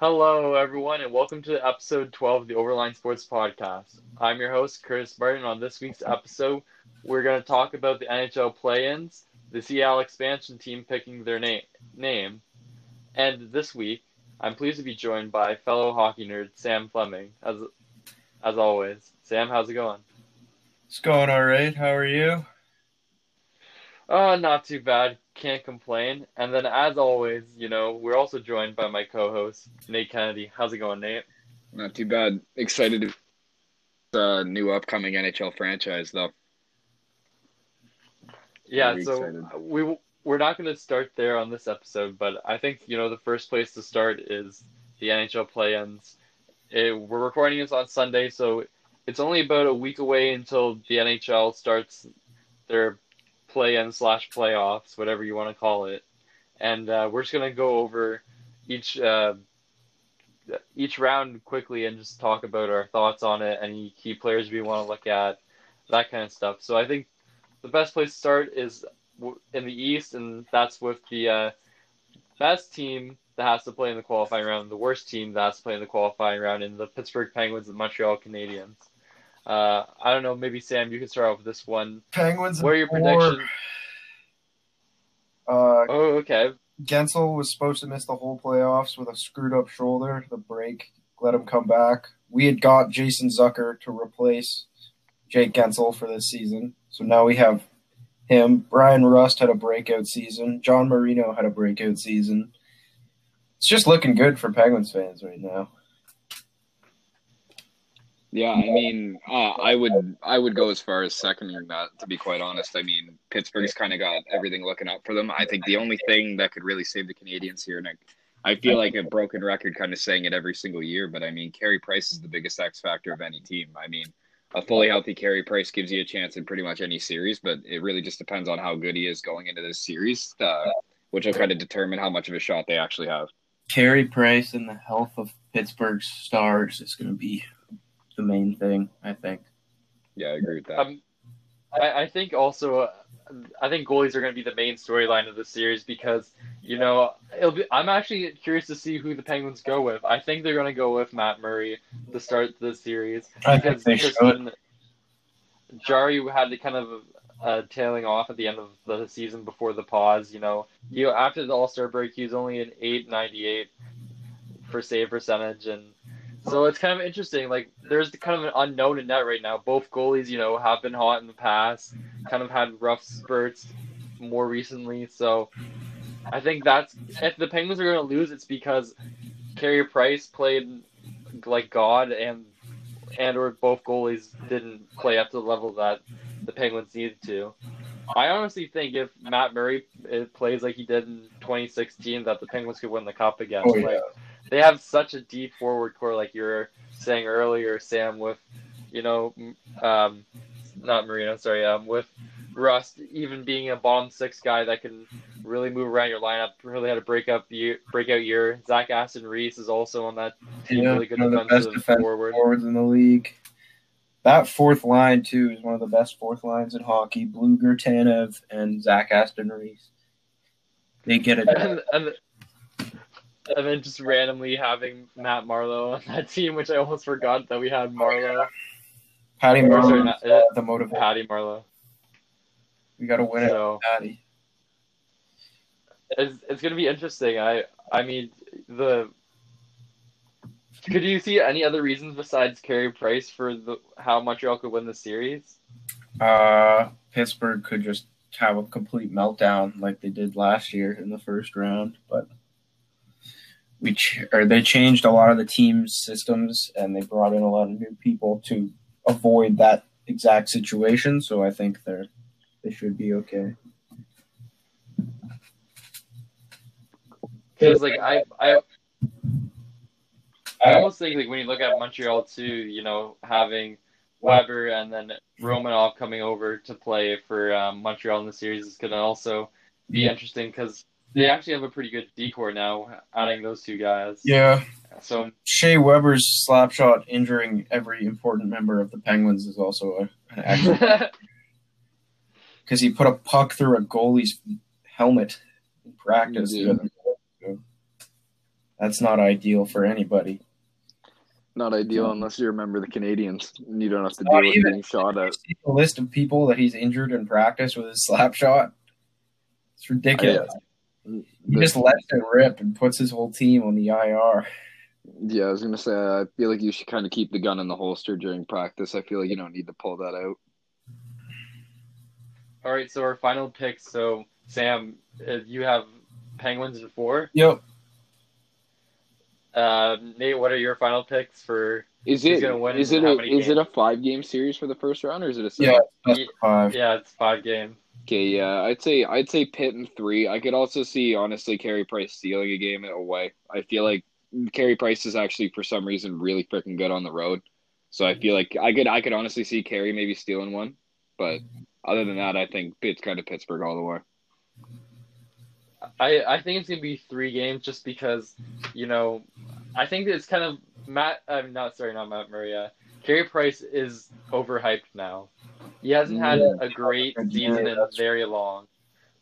Hello, everyone, and welcome to episode 12 of the Overline Sports Podcast. I'm your host, Curtis Barton. On this week's episode, we're going to talk about the NHL play ins, the Seattle expansion team picking their na- name, and this week, I'm pleased to be joined by fellow hockey nerd Sam Fleming. As, as always, Sam, how's it going? It's going all right. How are you? Uh, not too bad. Can't complain. And then, as always, you know, we're also joined by my co-host Nate Kennedy. How's it going, Nate? Not too bad. Excited to the new upcoming NHL franchise, though. Yeah, Very so excited. Uh, we we're not going to start there on this episode, but I think you know the first place to start is the NHL play-ins. It, we're recording this on Sunday, so it's only about a week away until the NHL starts their play-in slash playoffs, whatever you want to call it, and uh, we're just to go over each uh, each round quickly and just talk about our thoughts on it, any key players we want to look at, that kind of stuff. So I think the best place to start is in the East, and that's with the uh, best team that has to play in the qualifying round, the worst team that has to play in the qualifying round, in the Pittsburgh Penguins and Montreal Canadiens. Uh, I don't know, maybe Sam, you can start off with this one. Penguins. Where are your four. predictions? Uh, Oh, okay. Guentzel was supposed to miss the whole playoffs with a screwed up shoulder. The break let him come back. We had got Jason Zucker to replace Jake Guentzel for this season, so now we have him. Bryan Rust had a breakout season. John Marino had a breakout season. It's just looking good for Penguins fans right now. Yeah, I mean, uh, I would I would go as far as seconding that. To be quite honest, I mean, Pittsburgh's kind of got everything looking up for them. I think the only thing that could really save the Canadiens here, and I, I feel like a broken record, kind of saying it every single year, but I mean, Carey Price is the biggest X factor of any team. I mean, a fully healthy Carey Price gives you a chance in pretty much any series, but it really just depends on how good he is going into this series, uh, which will kind of determine how much of a shot they actually have. Carey Price and the health of Pittsburgh's stars is going to be the main thing, I think. Yeah, I agree with that. Um, I, I think also, uh, I think goalies are going to be the main storyline of the series because you know it'll be. I'm actually curious to see who the Penguins go with. I think they're going to go with Matt Murray to start the series I think because they because should. Jarry had the kind of uh, tailing off at the end of the season before the pause. You know, you after the All Star break, he was only an 898 for save percentage, and so it's kind of interesting. Like, there's kind of an unknown in net right now. Both goalies, you know, have been hot in the past, kind of had rough spurts more recently. So I think that's if the Penguins are going to lose, it's because Carey Price played like God and and or both goalies didn't play up to the level that the Penguins needed to. I honestly think if Matt Murray uh, plays like he did in 2016, that the Penguins could win the cup again. Oh, yeah. Like they have such a deep forward core, like you were saying earlier, Sam. With you know, um, not Marino, sorry, um, with Rust even being a bottom six guy that can really move around your lineup, really had a breakup year, breakout year. Zach Aston Reese is also on that team, Yeah, really good one of the best defensive forward. forwards in the league. That fourth line too is one of the best fourth lines in hockey. Blueger, Tanev, and Zach Aston Reese. They get it. and, and and then just randomly having Matt Marleau on that team, which I almost forgot that we had Marleau, Patty Or, sorry, Marleau, not- uh, the motivation. Patty Marleau. We got to win it, So Patty. it's it's gonna be interesting. I I mean the. Could you see any other reasons besides Carey Price for the how Montreal could win the series? Uh, Pittsburgh could just have a complete meltdown like they did last year in the first round, but we ch- or they changed a lot of the team's systems and they brought in a lot of new people to avoid that exact situation. So I think they're they should be okay. Because like I I I almost think like when you look at Montreal too, you know, having Weber and then Romanov coming over to play for um, Montreal in the series is going to also be interesting because they actually have a pretty good D core now, adding those two guys. Yeah, So Shea Weber's slap shot injuring every important member of the Penguins is also a, an accident. because he put a puck through a goalie's helmet in practice. That's not ideal for anybody. Not ideal unless you're a member of the Canadiens and you don't have to Not deal with even- being shot at. See the list of people that he's injured in practice with his slap shot. It's ridiculous. He just lets it rip and puts his whole team on the IR. Yeah, I was gonna say I feel like you should kind of keep the gun in the holster during practice. I feel like you don't need to pull that out. All right, so our final picks. So Sam, you have Penguins in four. Yep. Uh, Nate, what are your final picks for? Is Who's it gonna win is it a, many is it a five game series for the first round or is it a Yeah. seven? Best of five. Yeah, it's five game. Okay, yeah, I'd say I'd say Pitt in three. I could also see honestly Carey Price stealing a game away. I feel like Carey Price is actually for some reason really freaking good on the road. So I feel mm-hmm. like I could I could honestly see Carey maybe stealing one, but mm-hmm. other than that, I think Pitt's kind of Pittsburgh all the way. I I think it's gonna be three games just because, you know, I think it's kind of Matt. I'm not sorry, not Matt Murray. Carey Price is overhyped now. He hasn't had Yeah. a great season in very long,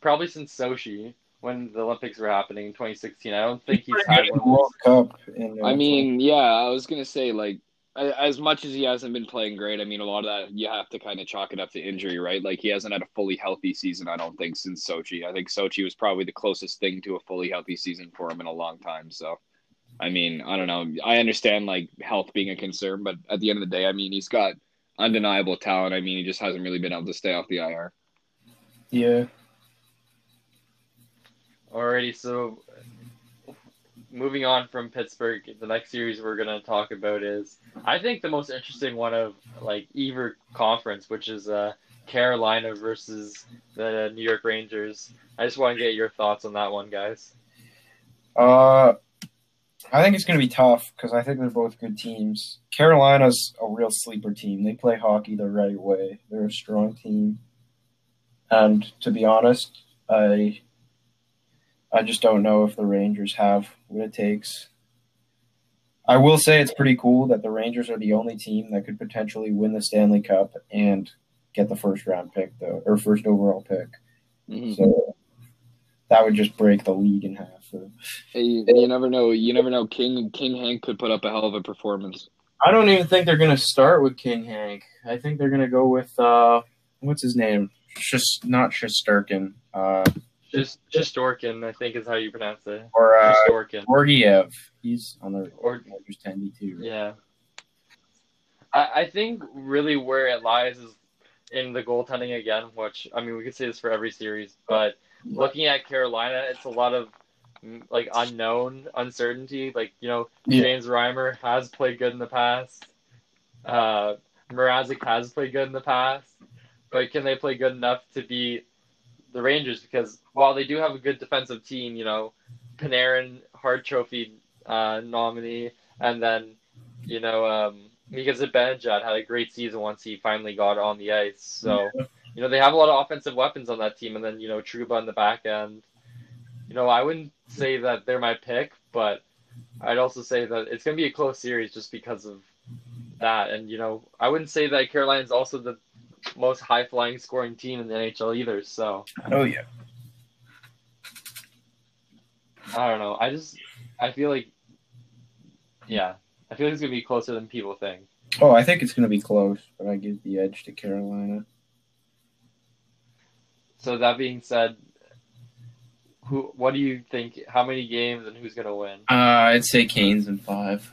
probably since Sochi when the Olympics were happening in 2016. I don't think he's had one the of those. World Cup. In, uh, I mean, yeah, I was gonna say like as much as he hasn't been playing great, I mean a lot of that you have to kind of chalk it up to injury, right? Like he hasn't had a fully healthy season, I don't think, since Sochi. I think Sochi was probably the closest thing to a fully healthy season for him in a long time. So, I mean, I don't know. I understand like health being a concern, but at the end of the day, I mean, he's got undeniable talent. I mean, he just hasn't really been able to stay off the IR. yeah. Alrighty, so moving on from Pittsburgh, the next series we're gonna talk about is I think the most interesting one of like either conference, which is uh Carolina versus the New York Rangers. I just want to get your thoughts on that one, guys. Uh, I think it's going to be tough because I think they're both good teams. Carolina's a real sleeper team. They play hockey the right way. They're a strong team, and to be honest, I I just don't know if the Rangers have what it takes. I will say it's pretty cool that the Rangers are the only team that could potentially win the Stanley Cup and get the first round pick though, or first overall pick. Mhm. So that would just break the league in half. So. Hey, you, you never know. You never know. King King Hank could put up a hell of a performance. I don't even think they're going to start with King Hank. I think they're going to go with uh, what's his name? Just not Shosturkin, uh, Just Shostorkin, I think is how you pronounce it. or uh, Shostorkin. Georgiev. He's on the Or Rangers ten two. Yeah. I, I think really where it lies is in the goaltending again, which I mean we could say this for every series, but looking at Carolina, it's a lot of mm, like unknown uncertainty. Like you know, Yeah. James Reimer has played good in the past. Uh, Mrazek has played good in the past, but can they play good enough to beat the Rangers? Because while they do have a good defensive team, you know, Panarin, Hart Trophy uh, nominee, and then you know, um, because Zibanejad had a great season once he finally got on the ice. So, you know, they have a lot of offensive weapons on that team, and then you know, Trouba on the back end. You know, I wouldn't say that they're my pick, but I'd also say that it's going to be a close series just because of that. And you know, I wouldn't say that Carolina's also the most high flying scoring team in the NHL either. So Oh yeah. I don't know. I just I feel like yeah, I feel like it's gonna be closer than people think. Oh, I think it's going to be close, but I give the edge to Carolina. So that being said, who what do you think? How many games and who's gonna win? Uh, I'd say Canes in five.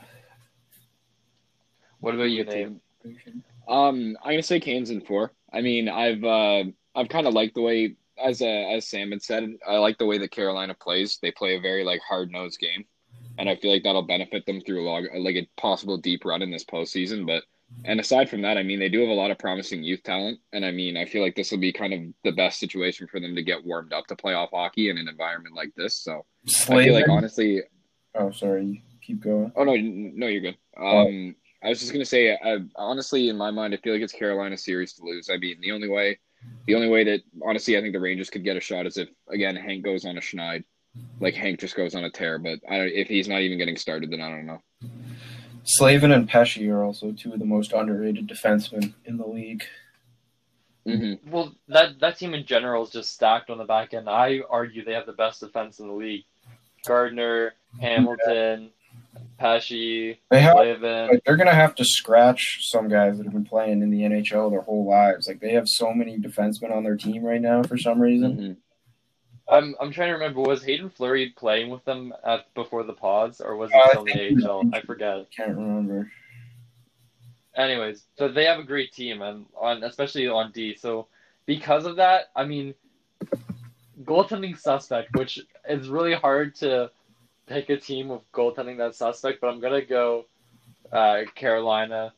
What about you, Good Nate? Um, I'm gonna say Canes in four. I mean, I've uh, I've kind of liked the way, as uh, as Sam had said, I like the way that Carolina plays. They play a very like hard nosed game, and I feel like that'll benefit them through a log, like a possible deep run in this postseason. But and aside from that, I mean, they do have a lot of promising youth talent, and I mean, I feel like this will be kind of the best situation for them to get warmed up to playoff hockey in an environment like this. So I feel like honestly, Oh, sorry. Keep going. Oh no, no, you're good. Um, I was just gonna say, uh, honestly, in my mind, I feel like it's Carolina series to lose. I mean, the only way, the only way that honestly, I think the Rangers could get a shot is if again Hank goes on a schneid, like Hank just goes on a tear. But I don't, if he's not even getting started, then I don't know. Slavin and Pesce are also two of the most underrated defensemen in the league. hmm Well, that that team in general is just stacked on the back end. I argue they have the best defense in the league. Gardiner, Hamilton, Pesce, They have Levin. like, they're gonna have to scratch some guys that have been playing in the NHL their whole lives. Like they have so many defensemen on their team right now for some reason. Mhm. I'm I'm trying to remember. Was Haydn Fleury playing with them at before the pods, or was Uh, I he still in the AHL? I forget. I can't remember. Anyways, so they have a great team, and on especially on D. So because of that, I mean, goaltending suspect, which is really hard to pick a team with goaltending that suspect, but I'm gonna go uh, Carolina,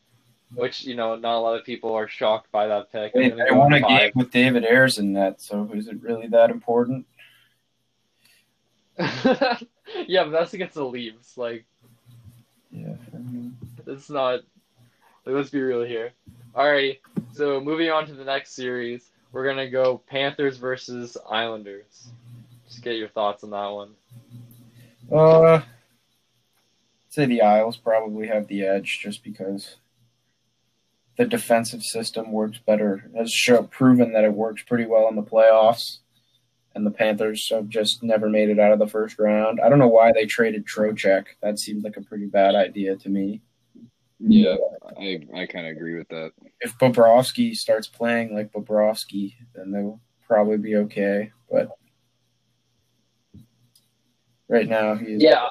which you know not a lot of people are shocked by that pick. They, gonna they won a game with David Ayres in that, so is it really that important? yeah, but that's against the Leaves. Like Yeah. it's not. Like, let's be real here. Alrighty, so moving on to the next series, we're gonna go Panthers versus Islanders. Just get your thoughts on that one. Uh, I'd say the Isles probably have the edge just because the defensive system works better. Has show, proven that it works pretty well in the playoffs, and the Panthers have just never made it out of the first round. I don't know why they traded Trocheck. That seemed like a pretty bad idea to me. Yeah, I I kind of agree with that. If Bobrovsky starts playing like Bobrovsky, then they'll probably be okay. But right now, he's Yeah,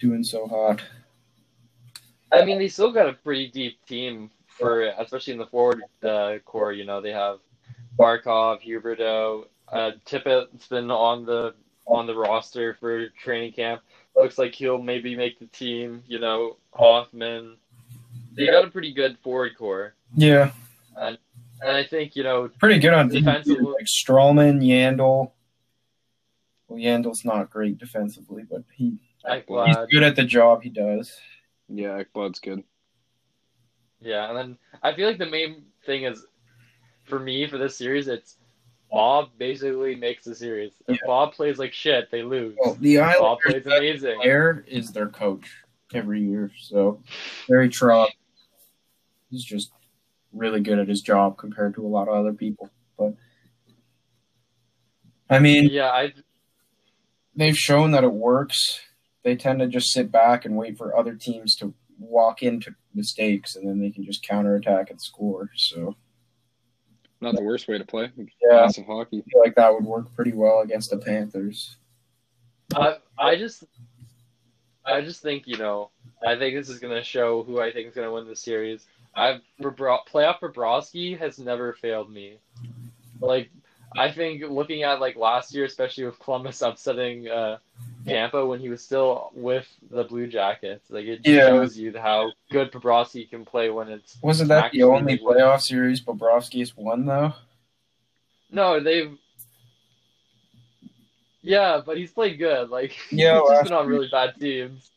doing so hot. I mean they still got a pretty deep team for, especially in the forward uh, core. You know they have Barkov, Huberdeau, uh, Tippett's been on the on the roster for training camp. Looks like he'll maybe make the team. You know Hoffman. They got a pretty good forward core. Yeah, And I think, you know, pretty good on defense. Defensively. Like Stralman, Yandle. Well, Yandle's not great defensively, but he he's good at the job he does. Yeah, Ekblad's good. yeah, and then I feel like the main thing is for me for this series, it's Bob basically makes the series. If Yeah. Bob plays like shit, they lose. Well, the Bob plays amazing. Air is their coach every year, so Barry Trotz he's just really good at his job compared to a lot of other people. But I mean, Yeah, I they've shown that it works. They tend to just sit back and wait for other teams to walk into mistakes, and then they can just counterattack and score. So Not the worst way to play. Yeah. Massive hockey. I feel like that would work pretty well against the Panthers. I, I just, I just think you know, I think this is gonna show who I think is gonna win the series. I've Bobro- playoff Bobrovsky has never failed me. Like, I think looking at like last year, especially with Columbus upsetting uh, Tampa when he was still with the Blue Jackets, like it Yeah. shows you how good Bobrovsky can play when it's. Wasn't that the only playoff series Bobrovsky's won though? No, they've. Yeah, but he's played good. Like Yeah, he's just been on really bad teams.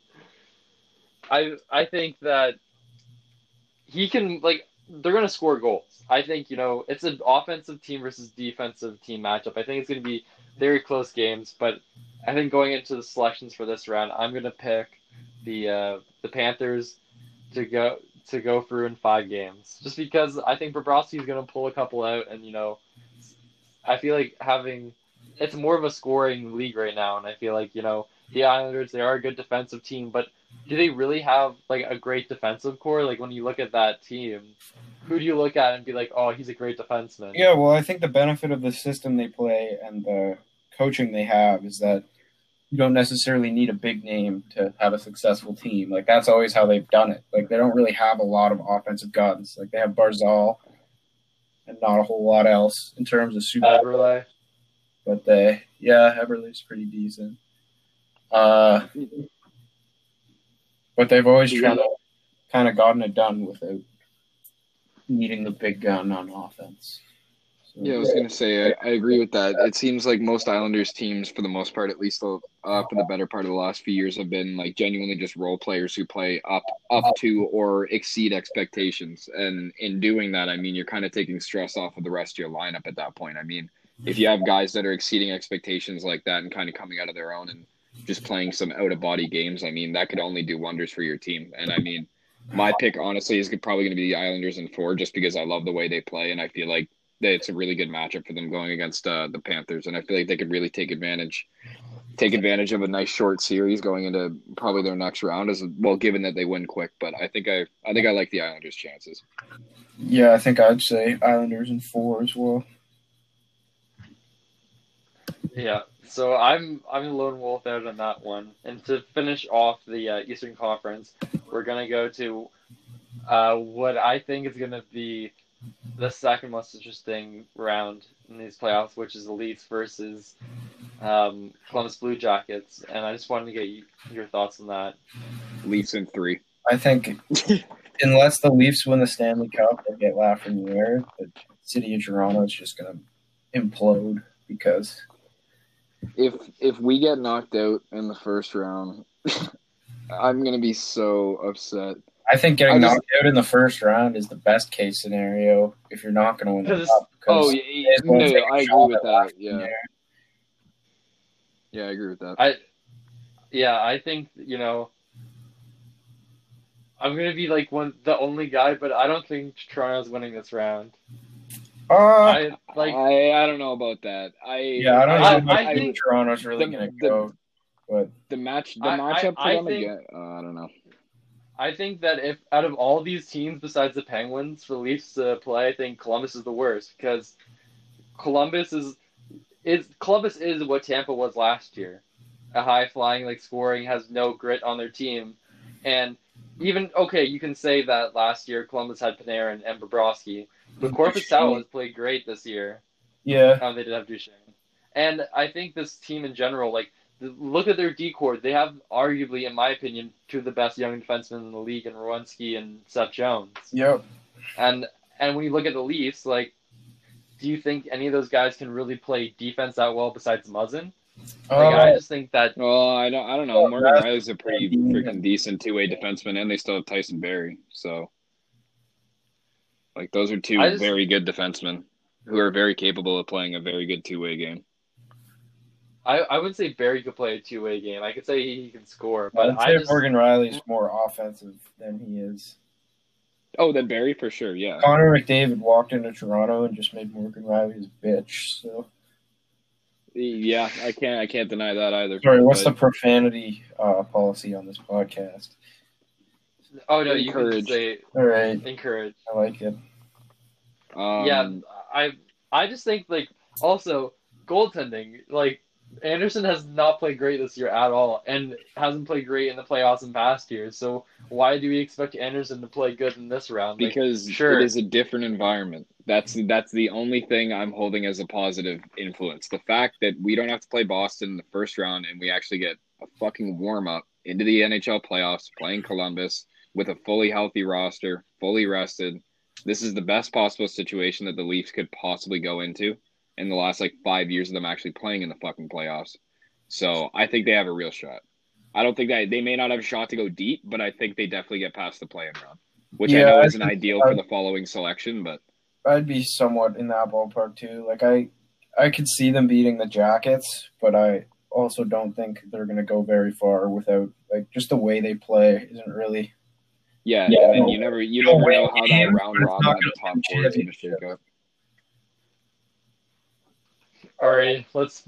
I I think that he can like they're gonna score goals. I think you know it's an offensive team versus defensive team matchup. I think it's gonna be very close games, but I think going into the selections for this round, I'm gonna pick the uh, the Panthers to go to go through in five games, just because I think Bobrovsky's gonna pull a couple out, and you know, I feel like having it's more of a scoring league right now, and I feel like you know the Islanders they are a good defensive team, but do they really have like a great defensive core? Like when you look at that team, who do you look at and be like, oh, he's a great defenseman? Yeah, well, I think the benefit of the system they play and the coaching they have is that you don't necessarily need a big name to have a successful team. Like that's always how they've done it. Like they don't really have a lot of offensive guns. Like they have Barzal and not a whole lot else in terms of super. Eberle. but they, yeah, Eberle's pretty decent. Uh, but they've always tried to kind of gotten it done without needing the big gun on offense. So, Yeah, I was gonna say I, I agree with that. It seems like most Islanders teams, for the most part, at least uh, for the better part of the last few years, have been like genuinely just role players who play up up to or exceed expectations. And in doing that, I mean you're kind of taking stress off of the rest of your lineup at that point. I mean, if you have guys that are exceeding expectations like that and kind of coming out of their own and just playing some out of body games, I mean that could only do wonders for your team. And I mean, my pick honestly is probably going to be the Islanders in four, just because I love the way they play and I feel like it's a really good matchup for them going against uh, the Panthers, and I feel like they could really take advantage take advantage of a nice short series going into probably their next round as well, given that they win quick. But I think I I think I like the Islanders' chances. Yeah, I think I'd say Islanders in four as well. Yeah, so I'm I'm a lone wolf out on that one. And to finish off the uh, Eastern Conference, we're gonna go to uh, what I think is gonna be the second most interesting round in these playoffs, which is the Leafs versus um, Columbus Blue Jackets. And I just wanted to get you, your thoughts on that. Leafs in three. I think unless the Leafs win the Stanley Cup and get laughed in the air, the city of Toronto is just going to implode because If if we get knocked out in the first round, I'm gonna be so upset. I think getting I just- knocked out in the first round is the best case scenario if you're not going to win the Because- cup. Oh yeah, as no, take a I agree with that. Yeah, the yeah, I agree with that. I, yeah, I think you know. I'm gonna be like one the only guy, but I don't think Toronto's winning this round. Uh, I like I I don't know about that. I yeah, I don't I- know I if think- Toronto's really the- going to the- go. But the match the I- I- matchup for I them think- again. Uh, I don't know. I think that if out of all these teams besides the Penguins for the Leafs to play, I think Columbus is the worst because Columbus is is Columbus is what Tampa was last year. A high flying, like scoring, has no grit on their team. And even okay, you can say that last year Columbus had Panarin and Bobrovsky. But Korpisalo has played great this year. yeah, Um, they did have Duchene. And I think this team in general, like, th- look at their D core. They have arguably, in my opinion, two of the best young defensemen in the league, in Werenski and Seth Jones. yep. And and when you look at the Leafs, like, do you think any of those guys can really play defense that well besides Muzzin? Like, I Uh, just think that Well, I don't. I don't know. Well, Morgan that's- Rielly's a pretty freaking decent two way defenseman, and they still have Tyson Barrie. So, like, those are two just- very good defensemen who are very capable of playing a very good two way game. I, I wouldn't say Barrie could play a two way game. I could say he can score, but I'd I just Morgan Rielly's more offensive than he is. Oh, then Barrie for sure. Yeah. Connor McDavid walked into Toronto and just made Morgan Rielly his bitch. So Yeah, I can't. I can't deny that either. sorry, what's the profanity uh, policy on this podcast? Oh no, you can Encourage. say All right, encourage. I like it. um, yeah, I I just think like also goaltending like Andersen has not played great this year at all, and hasn't played great in the playoffs in past years. So why do we expect Andersen to play good in this round? Like, because sure. it is a different environment. That's that's the only thing I'm holding as a positive influence. The fact that we don't have to play Boston in the first round and we actually get a fucking warm up into the NHL playoffs playing Columbus with a fully healthy roster, fully rested. This is the best possible situation that the Leafs could possibly go into in the last like 5 years of them actually playing in the fucking playoffs. So, I think they have a real shot. I don't think that they may not have a shot to go deep, but I think they definitely get past the play-in round, which I know isn't ideal for the following selection, but I'd be somewhat in that ballpark too. Like I, I could see them beating the Jackets, but I also don't think they're going to go very far without like just the way they play isn't really. Yeah, Yeah. and you never you You'll never know how that round robin at the top four is going to shake up. all right, let's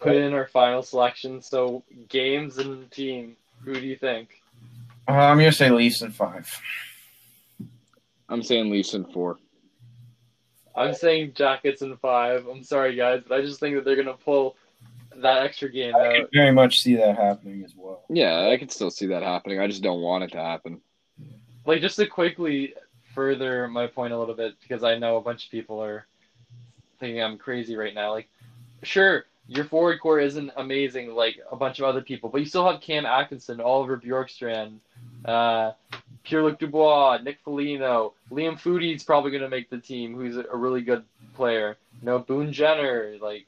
put in our final selection. So games and team. Who do you think? Uh, I'm going to say Leafs in five. I'm saying Leafs in four. I'm saying Jackets in five. I'm sorry guys, but I just think that they're gonna pull that extra game I could very much see that happening as well. Yeah, I can still see that happening. I just don't want it to happen. like just to quickly further my point a little bit because I know a bunch of people are thinking I'm crazy right now. Like, sure, your forward core isn't amazing like a bunch of other people, but you still have Cam Atkinson, Oliver Bjorkstrand, uh, Pierre-Luc Dubois, Nick Foligno, Liam Foudy's probably going to make the team, who's a really good player. You know, Boone Jenner, like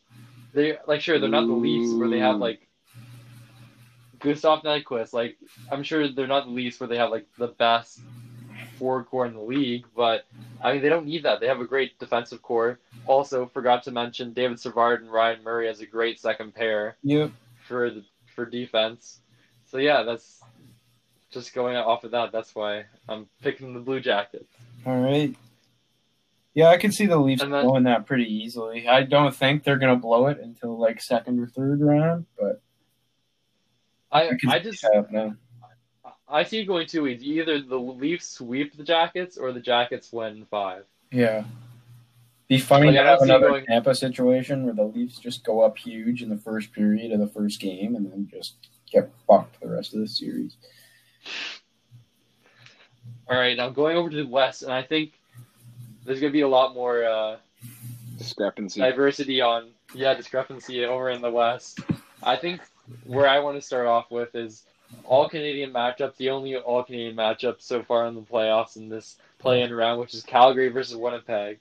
they like sure they're not the Leafs where they have like Gustav Nyquist. Like I'm sure they're not the Leafs where they have like the best forward core in the league, but I mean they don't need that. They have a great defensive core. Also, forgot to mention David Savard and Ryan Murray as a great second pair Yep. for the for defense. So yeah, that's just going off of that. That's why I'm picking the Blue Jackets. All right. Yeah, I can see the Leafs then- blowing that pretty easily. I don't think they're gonna blow it until like second or third round, but I I I just. I see it going two ways. Either the Leafs sweep the Jackets or the Jackets win five. Yeah. Be funny Like, to have another going- Tampa situation where the Leafs just go up huge in the first period of the first game and then just get fucked the rest of the series. All right, now going over to the West, and I think there's going to be a lot more uh, Discrepancy. diversity on yeah discrepancy over in the West. I think where I want to start off with is all Canadian matchup, the only all Canadian matchup so far in the playoffs in this play-in round, which is Calgary versus Winnipeg.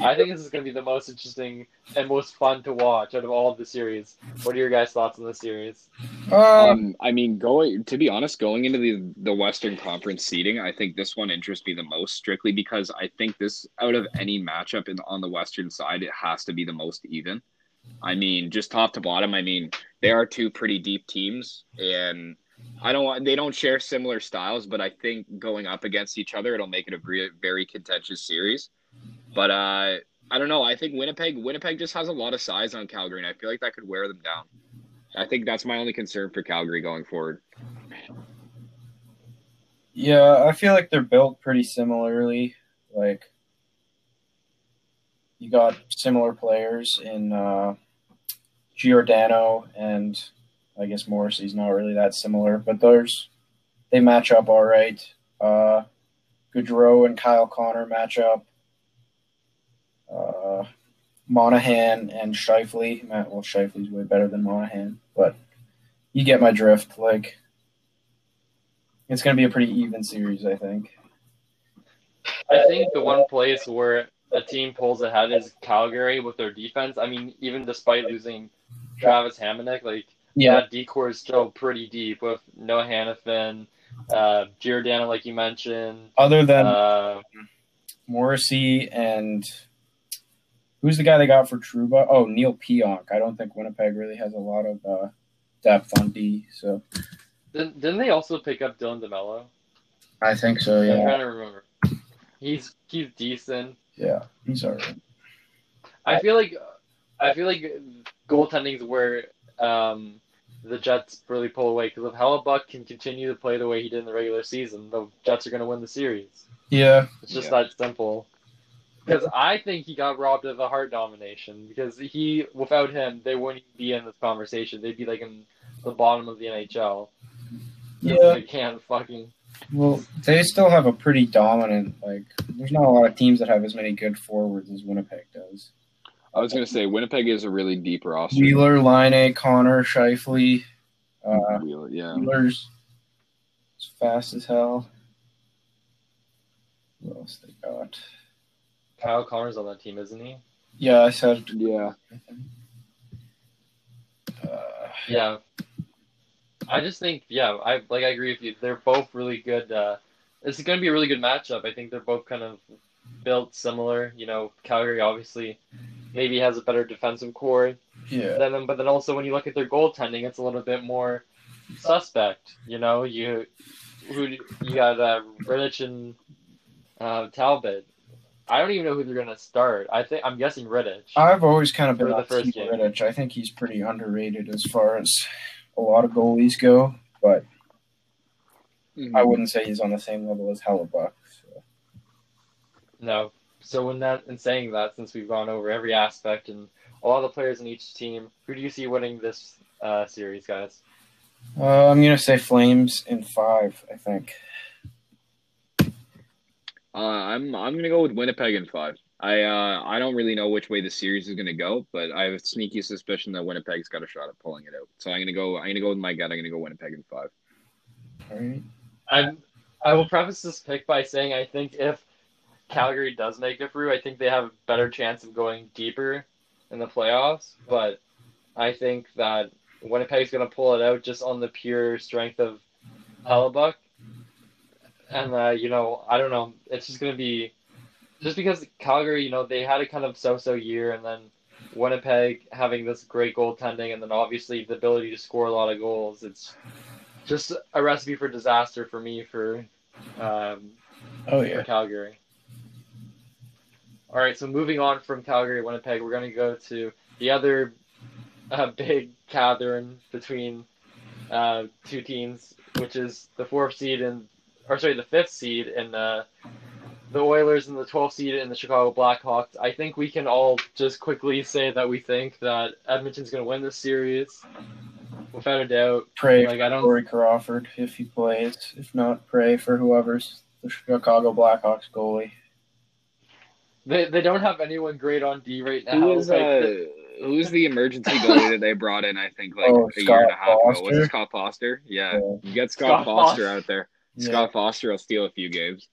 I think this is going to be the most interesting and most fun to watch out of all of the series. What are your guys' thoughts on the series? Uh, Um, I mean, going to be honest, going into the the Western Conference seeding, I think this one interests me the most, strictly because I think this out of any matchup in on the Western side, it has to be the most even. I mean, just top to bottom. I mean, they are two pretty deep teams, and I don't want they don't share similar styles, but I think going up against each other, it'll make it a very, very contentious series. But uh, I don't know. I think Winnipeg Winnipeg just has a lot of size on Calgary, and I feel like that could wear them down. I think that's my only concern for Calgary going forward. yeah, I feel like they're built pretty similarly. Like you got similar players in uh, Giordano and I guess Morrissey's not really that similar, but there's they match up all right. Uh, Gaudreau and Kyle Connor match up. Uh, Monahan and Scheifele. Well, Scheifele's way better than Monahan, but you get my drift. Like, it's going to be a pretty even series, I think. I think the one place where a team pulls ahead is Calgary with their defense. I mean, even despite losing Travis Hamonic, like that D core is still pretty deep with Noah Hanifin, uh, Giordano, like you mentioned. Other than Uh, Morrissey and who's the guy they got for Trouba? Oh, Neal Pionk. I don't think Winnipeg really has a lot of uh, depth on D, so didn't, didn't they also pick up Dylan DeMelo? I think so. Yeah, I'm trying to remember. He's he's decent. yeah, he's alright. I feel like I feel like goaltending is where um, the Jets really pull away because if Hellebuyck can continue to play the way he did in the regular season, the Jets are going to win the series. Yeah, It's just Yeah. that simple. Because I think he got robbed of a Hart nomination because he, without him, they wouldn't be in this conversation. They'd be like in the bottom of the NHL. Yeah. They can't fucking. well, they still have a pretty dominant. Like, there's not a lot of teams that have as many good forwards as Winnipeg does. I was going to say Winnipeg is a really deep roster. Wheeler, Laine, Connor, Scheifele. Uh, Wheeler, yeah. Wheeler's as fast as hell. What else they got? Kyle Connor's on that team, isn't he? Yeah, I said. Yeah. Uh, Yeah. I just think, yeah, I like I agree with you. They're both really good. Uh, it's going to be a really good matchup. I think they're both kind of built similar. You know, Calgary obviously maybe has a better defensive core yeah. than them, but then also when you look at their goaltending, it's a little bit more suspect. You know, you who you got uh, Rittich and uh, Talbot. I don't even know who they're going to start. I think I'm guessing Rittich. I've always kind of been the first game. Rittich. I think he's pretty underrated as far as a lot of goalies go, but I wouldn't say he's on the same level as Hellebuyck. So. No. So in that in saying that, since we've gone over every aspect and a lot of the players in each team, who do you see winning this uh, series, guys? Uh, I'm gonna say Flames in five. I think. Uh, I'm I'm gonna go with Winnipeg in five. I uh, I don't really know which way the series is gonna go, but I have a sneaky suspicion that Winnipeg's got a shot at pulling it out. So I'm gonna go I'm gonna go with my gut. I'm gonna go Winnipeg in five. All right. I'm, I will preface this pick by saying I think if Calgary does make it through, I think they have a better chance of going deeper in the playoffs. But I think that Winnipeg's going to pull it out just on the pure strength of Hellebuyck. And, uh, you know, I don't know. It's just going to be just because Calgary, you know, they had a kind of so so year, and then Winnipeg having this great goaltending, and then obviously the ability to score a lot of goals. It's just a recipe for disaster for me for um, Oh yeah. for. Calgary. All right, so moving on from Calgary, Winnipeg, we're gonna go to the other uh, big gathering between uh, two teams, which is the fourth seed and, or sorry, the fifth seed and uh, the Oilers and the 12th seed in the Chicago Blackhawks. I think we can all just quickly say that we think that Edmonton's going to win this series without a doubt. Pray Like, for I don't- Corey Crawford if he plays. If not, pray for whoever's the Chicago Blackhawks goalie. They, they don't have anyone great on D right now. Who is Like, uh, the- who's the emergency goalie that they brought in? I think like Oh, a year and a half ago. Was Foster? it Scott Foster? Yeah, Yeah. you get Scott, Scott Foster Foster. out there. Yeah. Scott Foster will steal a few games.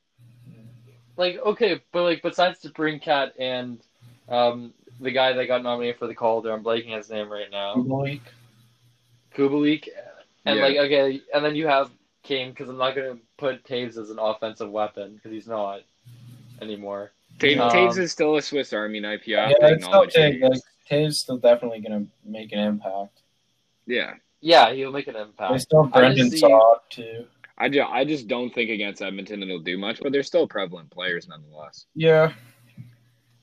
like okay, but like besides DeBrincat and um, the guy that got nominated for the Calder, I'm blanking his name right now. Kubalik. Kubalik, and Yeah. like okay, and then you have Kane because I'm not gonna put Toews as an offensive weapon because he's not anymore. Toews, Um, Toews is still a Swiss Army knife. You have Yeah, to it's still acknowledge Toews. that. Like, Toews still definitely going to make an impact. Yeah, Yeah, he'll make an They impact. still I Brendan just Saad too. I, ju- I just don't think against Edmonton it'll do much, but they're still prevalent players nonetheless. Yeah.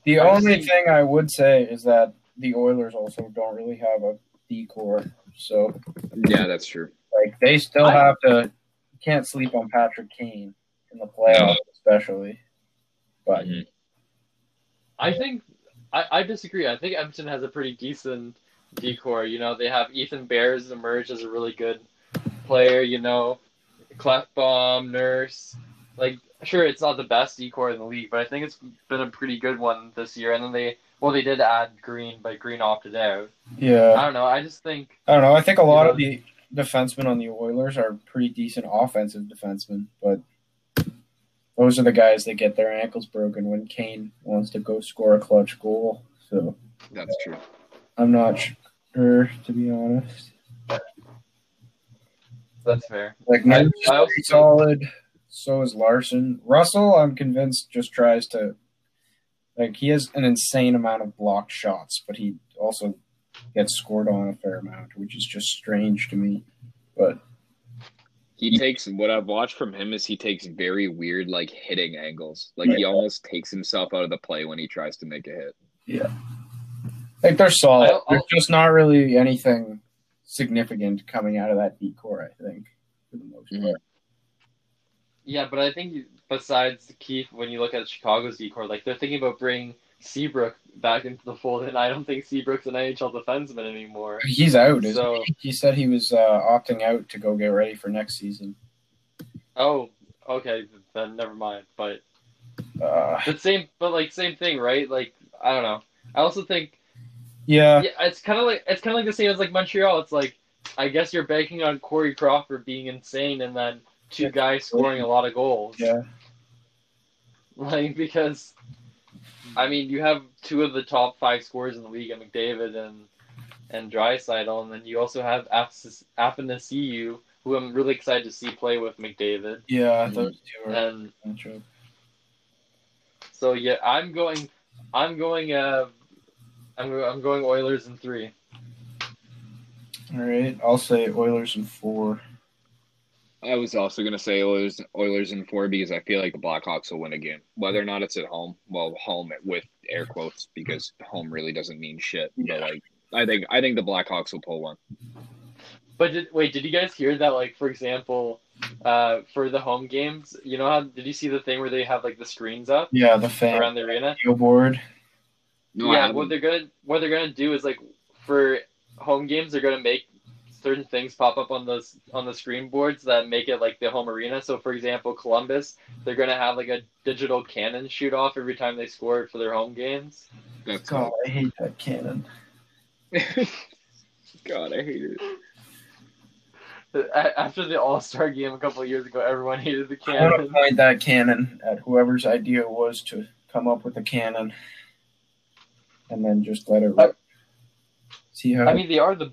The I only think- thing I would say is that the Oilers also don't really have a D core, so Yeah, that's true. like they still I- have to. Can't sleep on Patrick Kane in the playoffs, especially. But Mhm. I think I, I disagree. I think Edmonton has a pretty decent D core. You know, they have Ethan Bears emerge as a really good player. You know, Klefbom, Nurse. Like, sure, it's not the best D core in the league, but I think it's been a pretty good one this year. And then they, well, they did add Green, but Green opted out. Yeah. I don't know. I just think I don't know. I think a lot You of the defensemen on the Oilers are pretty decent offensive defensemen, but those are the guys that get their ankles broken when Kane wants to go score a clutch goal. So That's true. I'm not sure, to be honest. that's fair. Like I- is I also pretty think- solid. So is Larsson. Russell, I'm convinced, just tries to like he has an insane amount of blocked shots, but he also gets scored on a fair amount, which is just strange to me. But He takes what I've watched from him is he takes very weird like hitting angles. Like he almost takes himself out of the play when he tries to make a hit. Yeah. Like they're solid. I'll- I'll- There's just not really anything significant coming out of that D core. I think for the most Mhm. part. Yeah, but I think besides Keith, when you look at Chicago's D core, like they're thinking about bringing Seabrook back into the fold, and I don't think Seabrook's an NHL defenseman anymore. He's out. isn't So, he? he said he was uh, opting out to go get ready for next season. oh, okay, then never mind. But Uh, the same, but like same thing, right? Like I don't know. I also think yeah, yeah, it's kind of like it's kind of like the same as like Montreal. It's like I guess you're banking on Corey Crawford being insane, and then two Yeah. guys scoring a lot of goals. yeah. Like because, I mean, you have two of the top five scorers in the league, and McDavid and and Draisaitl, and then you also have Athanasiu, who I'm really excited to see play with McDavid. Yeah, those two are And so yeah, I'm going, I'm going, uh, I'm I'm going Oilers in three. All right, I'll say Oilers in four. I was also gonna say Oilers Oilers in four because I feel like the Blackhawks will win a game. Whether or not it's at home, well home with air quotes because home really doesn't mean shit. Yeah. But like I think I think the Blackhawks will pull one. But did, wait, did you guys hear that? Like, for example, uh, for the home games, you know how did you see the thing where they have like the screens up Yeah, the fan around the arena? video board. No, yeah, what they're gonna what they're gonna do is like for home games, they're gonna make certain things pop up on those on the screen boards that make it like the home arena. So, for example, Columbus, they're gonna have like a digital cannon shoot off every time they score for their home games. That's God, I hate that cannon. God, I hate it. After the All Star game a couple of years ago, everyone hated the cannon. I want to cannon. point that cannon at whoever's idea it was to come up with the cannon, and then just let it rip. See how? I mean, they are the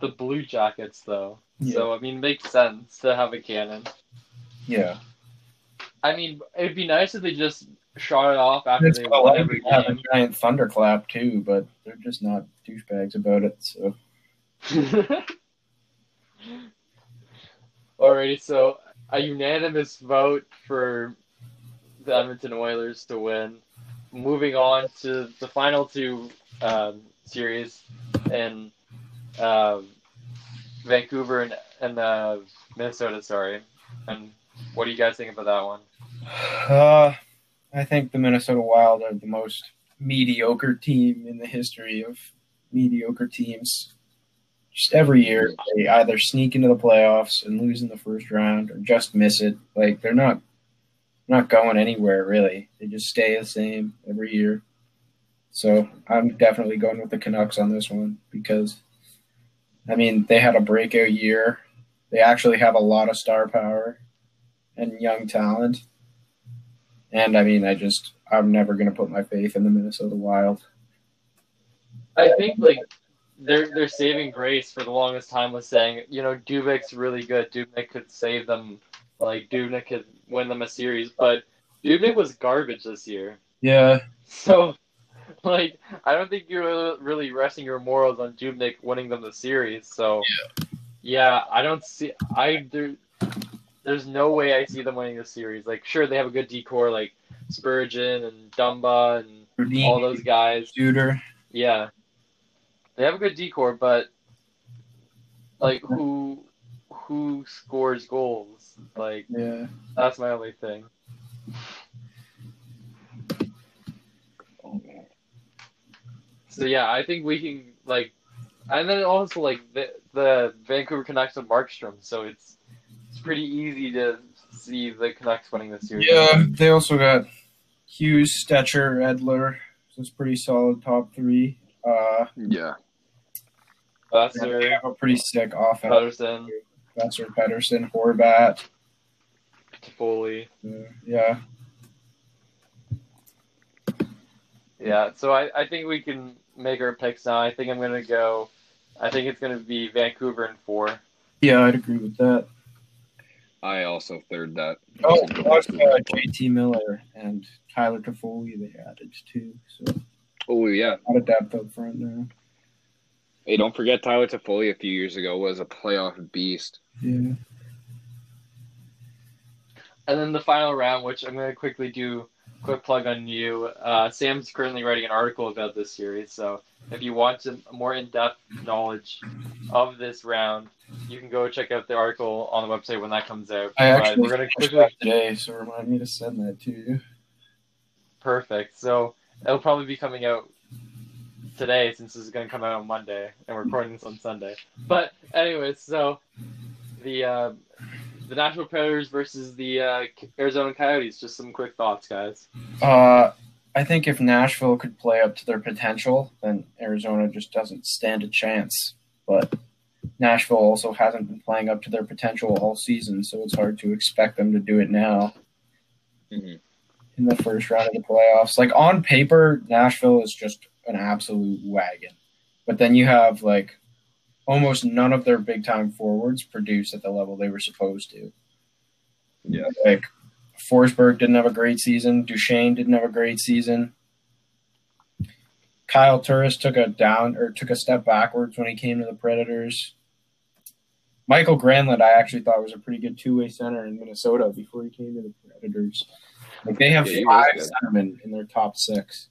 the Blue Jackets, though. So I mean, it makes sense to have a cannon. yeah. I mean, it'd be nice if they just shot it off after It's they won like every have a giant thunderclap too, but they're just not douchebags about it. So Alrighty, so a unanimous vote for the Edmonton Oilers to win. moving on to the final two um, series in um Vancouver and, and uh, Minnesota. Sorry, and what do you guys think about that one? Uh, I think the Minnesota Wild are the most mediocre team in the history of mediocre teams. Just every year, they either sneak into the playoffs and lose in the first round, or just miss it. Like they're not not going anywhere really. They just stay the same every year. So I'm definitely going with the Canucks on this one because, I mean, they had a breakout year. They actually have a lot of star power and young talent. And I mean, I just I'm never going to put my faith in the Minnesota Wild. I think like their their saving grace for the longest time was saying, you know, Dubnyk's really good. Dubnyk could save them. Like Dubnyk could win them a series, but Dubnyk was garbage this year. Yeah, So, like, I don't think you're really resting your morals on Dubnyk winning them the series. So, yeah, I don't see. I there, there's no way I see them winning the series. Like, sure, they have a good D core, like Spurgeon and Dumba and all those guys. shooter. Yeah, they have a good D core, but like, who who scores goals? Like, Yeah, that's my only thing. So yeah, I think we can like, and then also like the the Vancouver Canucks have Markstrom, so it's it's pretty easy to see the Canucks winning this series. yeah. They also got Hughes, Stecher, Edler. So it's pretty solid top three. Uh, Yeah. they have a pretty sick offense. Pettersson, Boeser, Pettersson, Horvat. Foley. Uh, yeah, Yeah, so I, I think we can make our picks now. I think I'm gonna go. I think it's gonna be Vancouver in four. yeah, I'd agree with that. I also third that. Oh, plus, uh, JT Miller and Tyler Toffoli they added too. So Oh yeah. a lot of depth up front there. Hey, don't forget Tyler Toffoli a few years ago was a playoff beast. Yeah. And then the final round, which I'm going to quickly do quick plug on you. Uh, Sam's currently writing an article about this series, so if you want some more in-depth knowledge of this round, you can go check out the article on the website when that comes out. I But actually we're going to quickly today, so remind me to send that to you. perfect. So it'll probably be coming out today since this is going to come out on Monday, and we're recording this on Sunday. But anyways, so the uh, the Nashville Predators versus the uh, Arizona Coyotes. Just some quick thoughts, guys. Uh, I think if Nashville could play up to their potential, then Arizona just doesn't stand a chance. But Nashville also hasn't been playing up to their potential all season, so it's hard to expect them to do it now Mhm. in the first round of the playoffs. Like on paper, Nashville is just an absolute wagon. But then you have like almost none of their big time forwards produced at the level they were supposed to. Yeah. Like Forsberg didn't have a great season. Duchene didn't have a great season. Kyle Turris took a down or took a step backwards when he came to the Predators. Mikael Granlund, I actually thought was a pretty good two way center in Minnesota before he came to the Predators. Like they have Yeah, five centermen in their top six.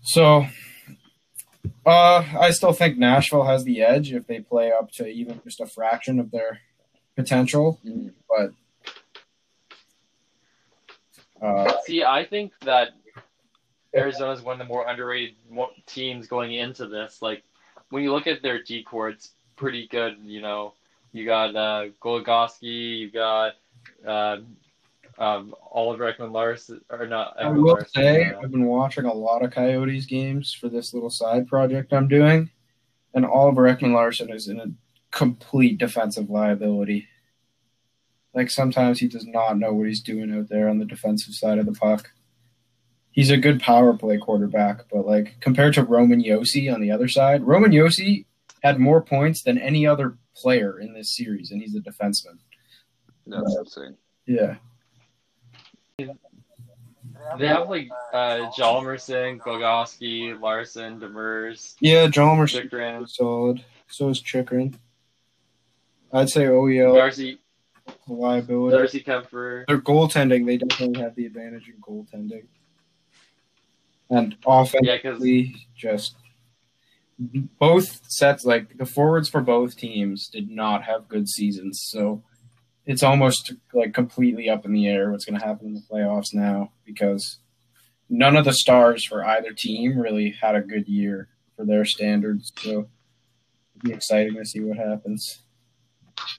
So, uh, I still think Nashville has the edge if they play up to even just a fraction of their potential. Mhm. But uh, See, I think that Arizona is one of the more underrated teams going into this. Like when you look at their D core, it's pretty good. You know, you got uh, Goligoski, you got uh, um, Oliver Ekman Larsson, or not? I Ekman will Larson, say uh, I've been watching a lot of Coyotes games for this little side project I'm doing, and Oliver Ekman Larsson is in a complete defensive liability. Like sometimes he does not know what he's doing out there on the defensive side of the puck. He's a good power play quarterback, but like compared to Roman Josi on the other side, Roman Josi had more points than any other player in this series, and he's a defenseman. That's insane. Yeah, they have like uh, Hjalmarsson, Goligoski, Larsson, Demers, yeah. Hjalmarsson Chychrun, solid. So is Chychrun. I'd say OEL. Darcy. a liability. Darcy Kuemper. Their goaltending, they definitely have the advantage in goaltending. And offensively, just both sets, like the forwards for both teams, did not have good seasons. So it's almost like completely up in the air what's going to happen in the playoffs now because none of the stars for either team really had a good year for their standards. So it'll be exciting to see what happens.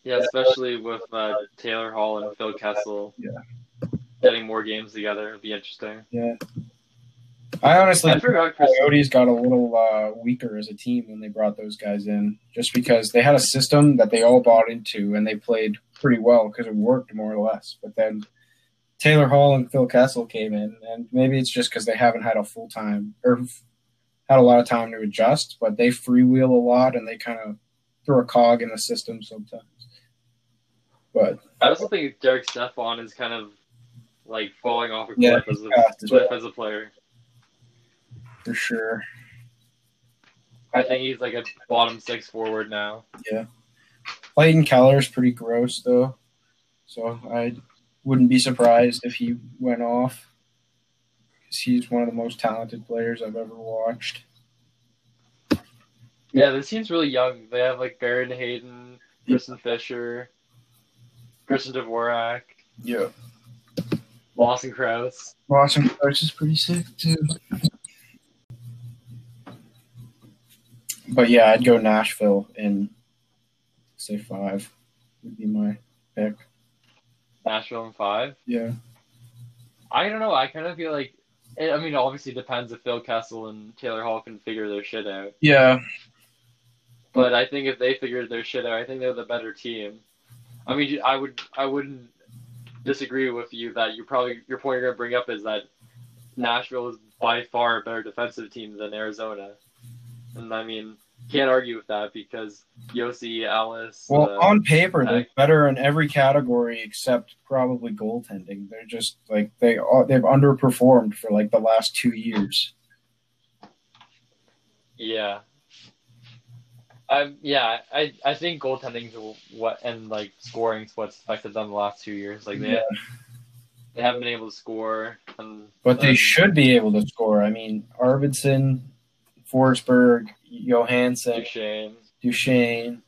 Yeah, especially with uh, Taylor Hall and Phil Kessel. Yeah. Getting more games together it'd be interesting. Yeah. I honestly I forgot. Coyotes got a little uh, weaker as a team when they brought those guys in, just because they had a system that they all bought into and they played pretty well because it worked more or less. But then Taylor Hall and Phil Kessel came in, and maybe it's just because they haven't had a full time or had a lot of time to adjust, but they freewheel a lot and they kind of throw a cog in the system sometimes. But I also think Derek Stepan is kind of like falling off a cliff Yeah, as a yeah, cliff as a player. for sure, I think he's like a bottom six forward now. Clayton is pretty gross though, so I wouldn't be surprised if he went off because he's one of the most talented players I've ever watched. Yeah, this team's really young. They have like Barrett Hayton, Christian Fischer, Christian Dvorak, Yeah. Lawson Crouse. Lawson Crouse is pretty sick too. But yeah, I'd go Nashville in say five would be my pick. Nashville in five. Yeah. I don't know. I kind of feel like. I mean, obviously, it depends if Phil Kessel and Taylor Hall can figure their shit out. Yeah. But I think if they figured their shit out, I think they're the better team. I mean, I would, I wouldn't disagree with you that you probably your point you're gonna bring up is that Nashville is by far a better defensive team than Arizona, and I mean, can't argue with that because Josi, Ellis. Well, uh, on paper, they're better in every category except probably goaltending. They're just like they are, they've underperformed for like the last two years. Yeah. I yeah, I I think goaltending's what and like scoring's what's affected them the last two years. Like they Yeah. they haven't been able to score, and But they um, should be able to score. I mean, Arvidsson, Forsberg, Johansen, Duchene. Duchene,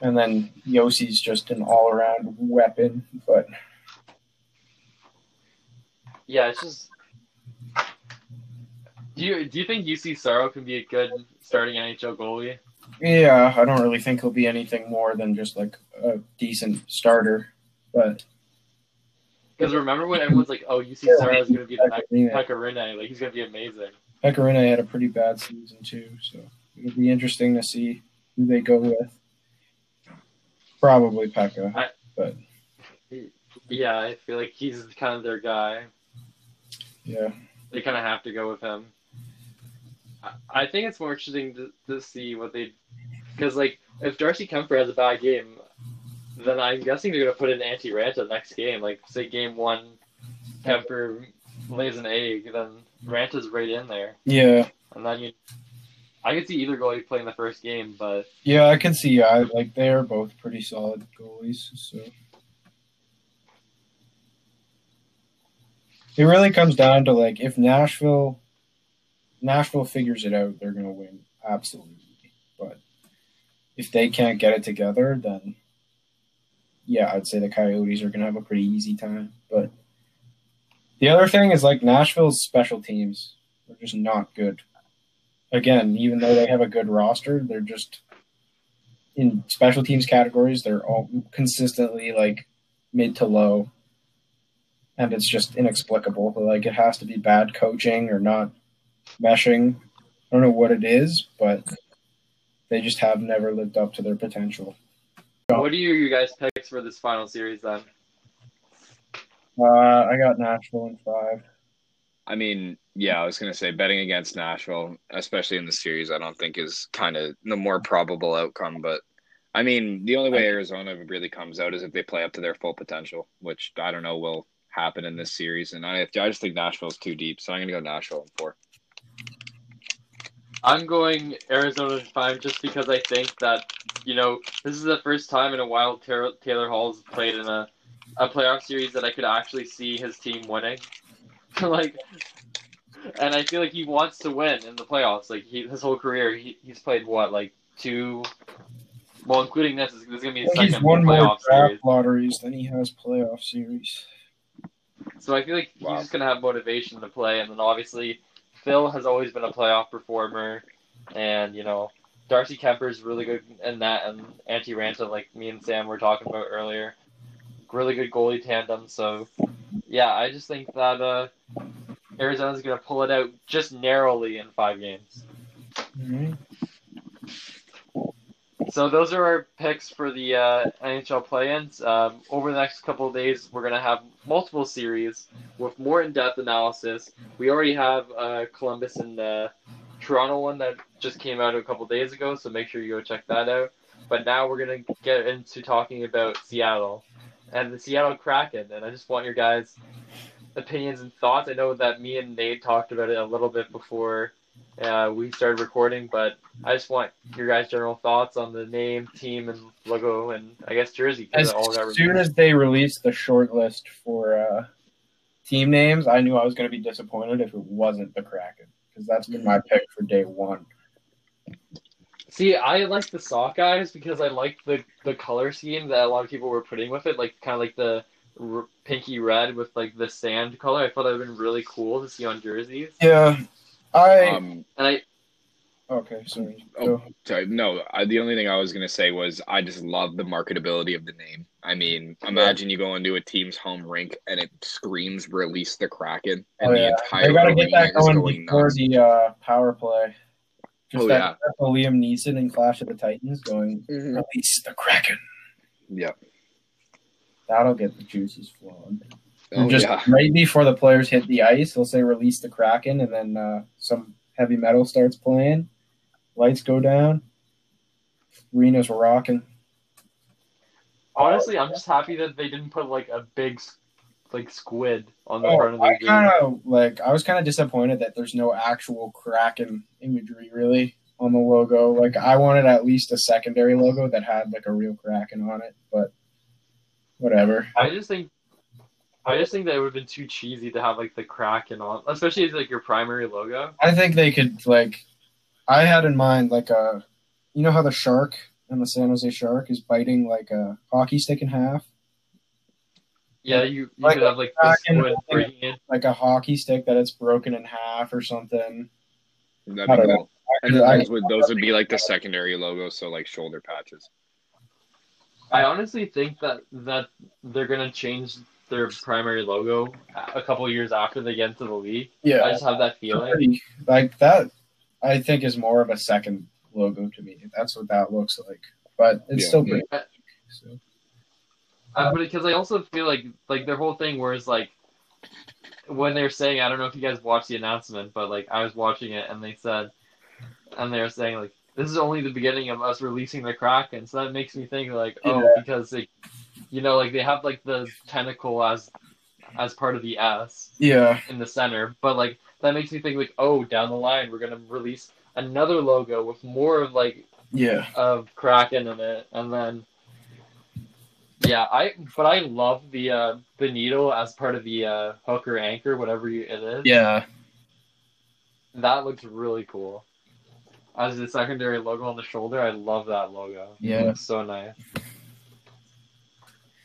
and then Josi's just an all-around weapon. But Yeah, it's just. Do you do you think Juuse Saros can be a good starting NHL goalie? yeah, I don't really think he'll be anything more than just like a decent starter. But Because remember when everyone's like, "Oh, Juuse Saros is going to be the Pekka Rinne, like he's going to be amazing." Pekka Rinne had a pretty bad season too, so it'll be interesting to see who they go with. Probably Pekka. I- but Yeah, I feel like he's kind of their guy. yeah, They kind of have to go with him. I- I think it's more interesting to, to see what they, because like if Darcy Kuemper has a bad game, then I'm guessing they're gonna put in Antti Raanta next game. Like say game one, Kuemper lays an egg, then Raanta's right in there, yeah, and then you. I could see either goalie playing the first game, but yeah. I can see. I like they are both pretty solid goalies. So it really comes down to like if Nashville, Nashville figures it out, they're gonna win absolutely. But if they can't get it together, then yeah, I'd say the Coyotes are gonna have a pretty easy time. But the other thing is like Nashville's special teams are just not good. Again, even though they have a good roster, they're just in special teams categories. They're all consistently like mid to low, and it's just inexplicable. Like it has to be bad coaching or not meshing. I don't know what it is, but they just have never lived up to their potential. what are you, you guys picks for this final series then? Uh, I got Nashville in five. I mean, yeah, I was gonna say betting against Nashville, especially in the series, I don't think is kind of the more probable outcome. But I mean, the only way Arizona really comes out is if they play up to their full potential, which I don't know will happen in this series. And I, I just think Nashville's too deep, so I'm gonna go Nashville in four. I'm going Arizona in five just because I think that you know this is the first time in a while Taylor, Taylor has played in a a playoff series that I could actually see his team winning. like, and I feel like he wants to win in the playoffs. Like he, his whole career, he, he's played what like two. Well, including this, this is gonna be I his think he's second won more draft series. lotteries than he has playoff series. So I feel like Wow. he's just gonna have motivation to play, and then obviously Phil has always been a playoff performer, and you know Darcy Kuemper is really good in that, and Antti Raanta, like me and Sam were talking about earlier, really good goalie tandem. So yeah, I just think that uh, Arizona's gonna pull it out just narrowly in five games. Mhm. So those are our picks for the uh, NHL play-ins. Um, over the next couple of days, we're gonna have multiple series with more in-depth analysis. We already have uh, Columbus and uh, Toronto one that just came out a couple of days ago, so make sure you go check that out. But now we're gonna get into talking about Seattle and the Seattle Kraken, and I just want your guys' opinions and thoughts. I know that me and Nate talked about it a little bit before uh, we started recording, but I just want your guys' general thoughts on the name, team, and logo, and I guess jersey. As it all got soon as they released the short list for uh, team names, I knew I was going to be disappointed if it wasn't the Kraken because that's been my pick for day one. See, I like the Sockeyes because I like the the color scheme that a lot of people were putting with it, like kind of like the r- pinky red with like the sand color. I thought that would have been really cool to see on jerseys. Yeah, I Um, And I okay. Sorry. Oh. Sorry, no, I, the only thing I was gonna say was I just love the marketability of the name. I mean, imagine you go into a team's home rink and it screams "Release the Kraken" and Oh, the yeah. entire They got to get that going going before nuts. the uh, power play. Just Oh, that yeah. Liam Neeson in Clash of the Titans going Mhm. release the Kraken. Yeah. That'll get the juices flowing. Oh, and just yeah. right before the players hit the ice, they'll say release the Kraken, and then uh, some heavy metal starts playing. Lights go down. Arena's rocking. honestly, I'm just happy that they didn't put like a big like squid on the Oh, front of the. I kind of like. I was kind of disappointed that there's no actual Kraken imagery really on the logo. Like I wanted at least a secondary logo that had like a real Kraken on it, but whatever. I just think, I just think that it would have been too cheesy to have like the Kraken on, especially as like your primary logo. I think they could like. I had in mind like a, you know how the shark and the San Jose Shark is biting like a hockey stick in half, Yeah, you, you Like could have like the Kraken squid breaking in. like a hockey stick that it's broken in half or something. That'd I be don't cool. And I- those would those would be like the secondary logo, so like shoulder patches. I honestly think that that they're gonna change their primary logo a couple years after they get into the league. Yeah, I just have that feeling. pretty- like that. I think is more of a second logo to me. That's what that looks like, but it's Yeah. still pretty. Uh, So. Uh, but because I also feel like like their whole thing whereas like when they're saying I don't know if you guys watched the announcement, but like I was watching it and they said and they were saying like this is only the beginning of us releasing the Kraken, so that makes me think like oh Yeah. because like you know like they have like the tentacle as as part of the S Yeah, in the center, but like that makes me think like oh down the line we're gonna release another logo with more of like yeah, of Kraken in it, and then yeah, I but I love the uh, the needle as part of the uh, hook or anchor, whatever you, it is. yeah. that looks really cool. As the secondary logo on the shoulder, I love that logo. Yeah. it looks so nice.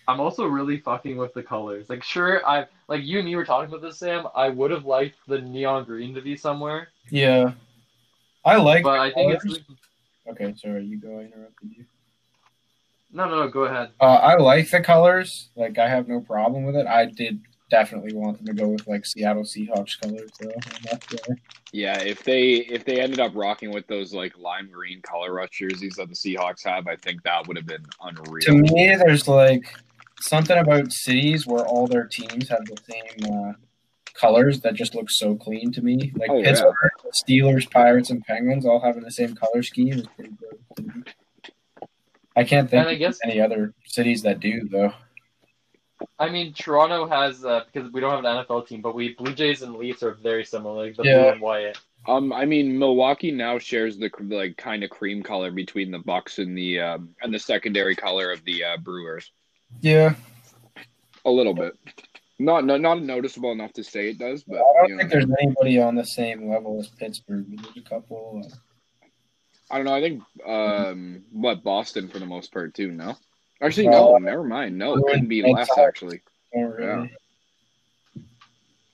I'm also really fucking with the colors. Like, sure, I like you and me were talking about this, Sam. I would have liked the neon green to be somewhere, Yeah. I like but the I think it's. Okay, sorry, you go. I interrupted you. No, no, no. Go ahead. Uh, I like the colors. Like, I have no problem with it. I did definitely want them to go with like Seattle Seahawks colors, though. on that play. Yeah, if they if they ended up rocking with those like lime green color rush jerseys that the Seahawks have, I think that would have been unreal. To me, there's like something about cities where all their teams have the same uh, colors that just look so clean to me. Like Oh, yeah. Pittsburgh, Steelers, Pirates, and Penguins all having the same color scheme is pretty good. To me. I can't think And I of guess any other cities that do though. I mean, Toronto has uh, because we don't have an NFL team, but we Blue Jays and Leafs are very similar, like the Yeah. blue and white. Um, I mean, Milwaukee now shares the like kind of cream color between the Bucks and the um, and the secondary color of the uh, Brewers. Yeah, A little bit, not not not noticeable enough to say it does, but I don't you know, think there's anybody on the same level as Pittsburgh. but There's a couple. Uh, I don't know. I think um, what Boston for the most part too. No, actually, no. Never mind. No, it couldn't be less. Actually, don't really.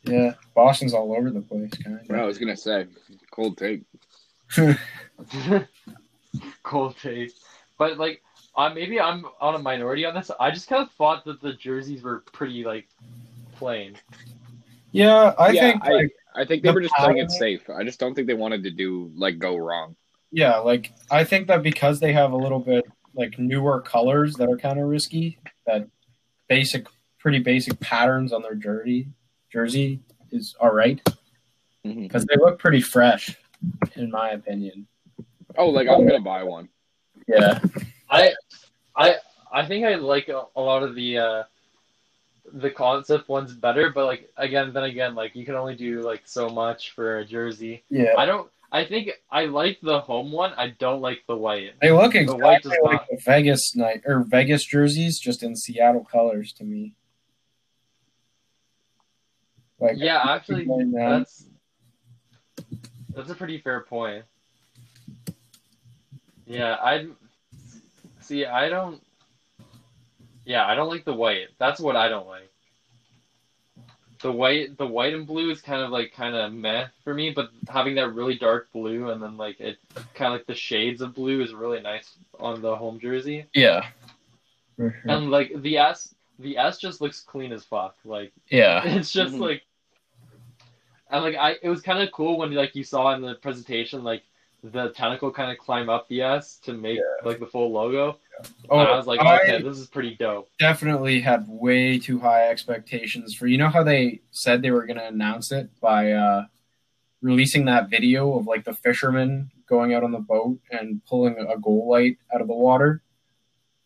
Yeah, Boston's all over the place, kind I was gonna say cold take. cold take. But like, uh, maybe I'm on a minority on this. I just kind of thought that the jerseys were pretty like plain. yeah, I Yeah, think I- like I think they The were just playing it safe. I just don't think they wanted to do like go wrong. Yeah, like I think that because they have a little bit like newer colors that are kind of risky, that basic, pretty basic patterns on their jersey jersey is all right because they look pretty fresh, in my opinion. Oh, like I'm gonna buy one. Yeah, I, I, I think I like a, a lot of the uh, the concept ones better. But like again, then again, like you can only do like so much for a jersey. yeah, I don't. I think I like the home one. I don't like the white. they look The white does like not. the Vegas night or Vegas jerseys, just in Seattle colors to me. Like Yeah, actually, that's that's a pretty fair point. Yeah, I see. I don't. Yeah, I don't like the white. That's what I don't like. The white, the white and blue is kind of like kind of meh for me, but having that really dark blue and then like it kind of like the shades of blue is really nice on the home jersey. yeah, sure. And like the S, the S just looks clean as fuck. Like yeah, it's just Mhm. like and like I it was kind of cool when like you saw in the presentation like the tentacle kind of climb up the S to make like the full logo. Oh, and I was like, I okay, this is pretty dope. definitely had way too high expectations for. You know how they said they were going to announce it by uh, releasing that video of like the fisherman going out on the boat and pulling a goal light out of the water.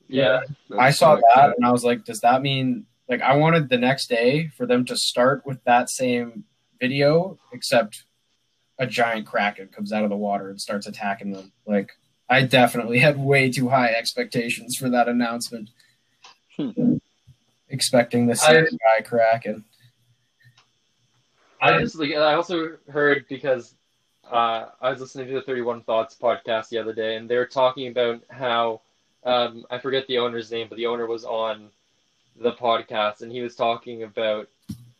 Yeah, I saw that sick. and I was like, does that mean like I wanted the next day for them to start with that same video, except a giant kraken comes out of the water and starts attacking them. Like I definitely had way too high expectations for that announcement. Hmm. Expecting the same guy kraken. I just like I also heard because uh, I was listening to the Thirty One Thoughts podcast the other day, and they were talking about how um, I forget the owner's name, but the owner was on the podcast, and he was talking about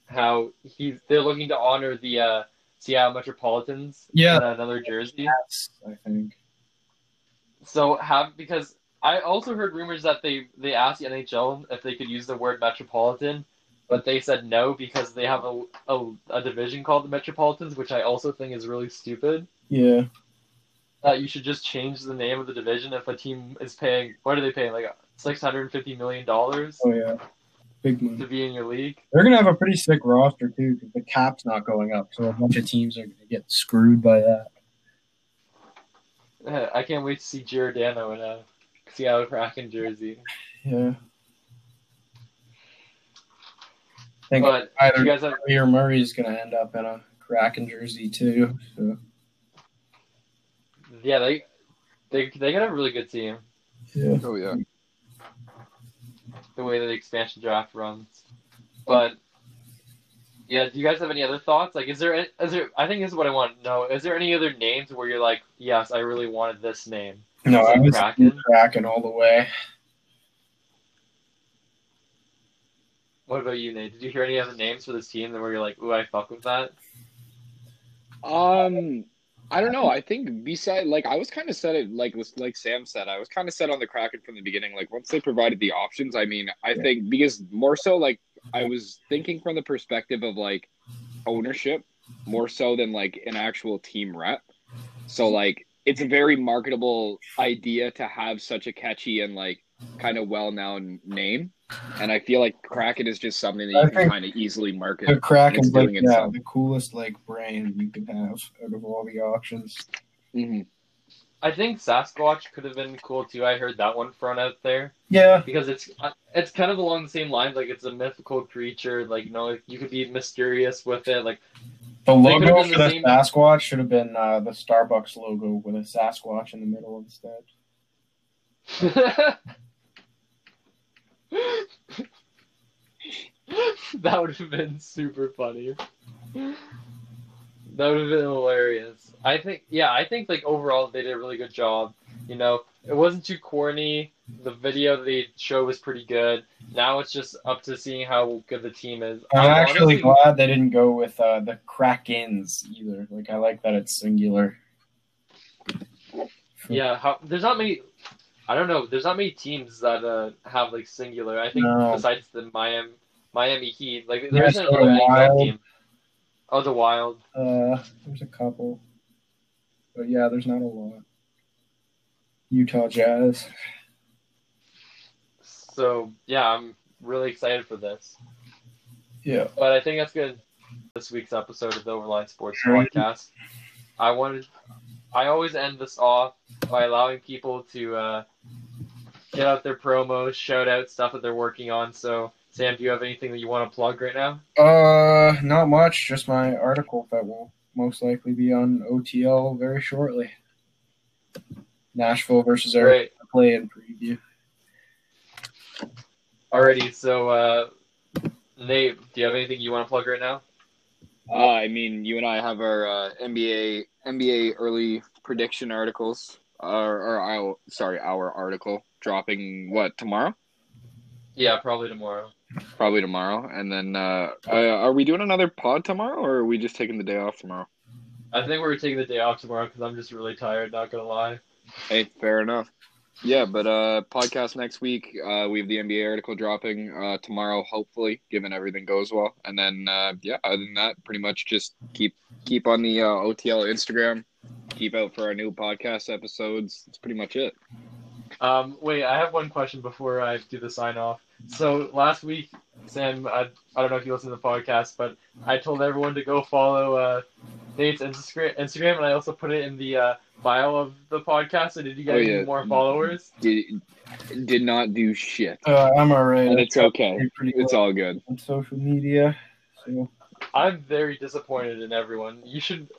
how he's they're looking to honor the uh, Seattle Metropolitans Yeah. in another jersey. Yes, I think. So have because I also heard rumors that they they asked the NHL if they could use the word metropolitan, but they said no because they have a a, a division called the Metropolitans, which I also think is really stupid. Yeah. That you should just change the name of the division if a team is paying what are they paying like six hundred and fifty million dollars Oh yeah. Big to be in your league. They're gonna have a pretty sick roster too, because the cap's not going up, so a bunch of teams are gonna get screwed by that. Uh, I can't wait to see Giordano in a Seattle Kraken jersey. Yeah. I think But either you guys have Murray or Murray's gonna end up in a Kraken jersey too. So yeah they they they got a really good team. yeah. Oh yeah. The way that the expansion draft runs. But yeah, do you guys have any other thoughts? Like, is there, is there? I think this is what I want to know. Is there any other names where you're like, yes, I really wanted this name? No, I was Kraken? Kraken all the way. What about you, Nate? Did you hear any other names for this team that where you're like, ooh, I fuck with that? Um, I don't know. I think beside, like, I was kind of set it like like Sam said. I was kind of set on the Kraken from the beginning. Like, once they provided the options, I mean, I think because more so, like, I was thinking from the perspective of like ownership more so than like an actual team rep. So, like, it's a very marketable idea to have such a catchy and like kind of well known name. And I feel like Kraken is just something that I you can kind of easily market. The Kraken's like yeah, itself. the coolest like brand you could have out of all the options. Mhm. I think Sasquatch could have been cool too. I heard that one thrown out there Yeah, because it's it's kind of along the same lines. Like, it's a mythical creature. Like, you know, you could be mysterious with it. Like, The logo for the the same- Sasquatch should have been uh, the Starbucks logo with a Sasquatch in the middle instead. that would have been super funny. That would have been hilarious. I think, yeah, I think like overall they did a really good job. You know, it wasn't too corny. The video they showed was pretty good. Now it's just up to seeing how good the team is. I'm I'm actually honestly- glad they didn't go with uh, the Krakens either. Like I like that it's singular. Yeah, how, there's not many. I don't know. There's not many teams that uh, have like singular. I think No. besides the Miami Miami Heat, like there isn't so another the Wild. team. Oh, the Wild. Uh, there's a couple, but yeah, there's not a lot. Utah Jazz. So yeah, I'm really excited for this. Yeah. But I think that's good. This week's episode of the Overline Sports Podcast. I wanted. I always end this off by allowing people to uh, get out their promos, shout out stuff that they're working on. So, Sam, do you have anything that you want to plug right now? Uh, not much. Just my article that will most likely be on OTL very shortly. Nashville versus Eric Great. play in preview. Alrighty. So, uh, Nate, do you have anything you want to plug right now? Uh, I mean, you and I have our uh, NBA NBA early prediction articles, or, or our, sorry, our article dropping what tomorrow? Yeah, probably tomorrow. Probably tomorrow, and then uh, uh, are we doing another pod tomorrow, or are we just taking the day off tomorrow? I think we're taking the day off tomorrow because I'm just really tired. Not gonna lie. Hey, fair enough. Yeah, but uh, podcast next week. Uh, we have the NBA article dropping uh, tomorrow, hopefully, given everything goes well. And then, uh, yeah, other than that, pretty much just keep keep on the uh, OTL Instagram. Keep out for our new podcast episodes. That's pretty much it. Um, wait, I have one question before I do the sign off. So last week, Sam, I, I don't know if you listened to the podcast, but I told everyone to go follow uh, Nate's Instagram, Instagram, and I also put it in the uh, bio of the podcast. So did you get Oh, any yeah. more followers? Did did not do shit, Uh, I'm alright. and it's okay. Pretty It's all good. on social media. So I'm very disappointed in everyone. You should,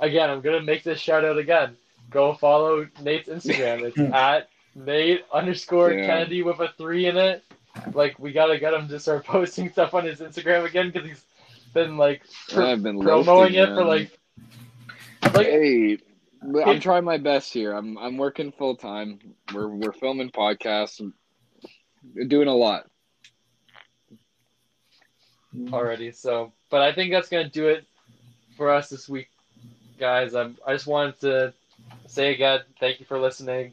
again, I'm gonna make this shout out again. Go follow Nate's Instagram. It's at Nate underscore Yeah. Kennedy with a three in it. Like we gotta get him to start posting stuff on his Instagram again because he's been like pr- I've been promoting it for like like Hey, I'm trying my best here. I'm I'm working full time. We're we're filming podcasts. We're doing a lot. already. So, but I think that's gonna do it for us this week, guys. I'm, I just wanted to say again, thank you for listening.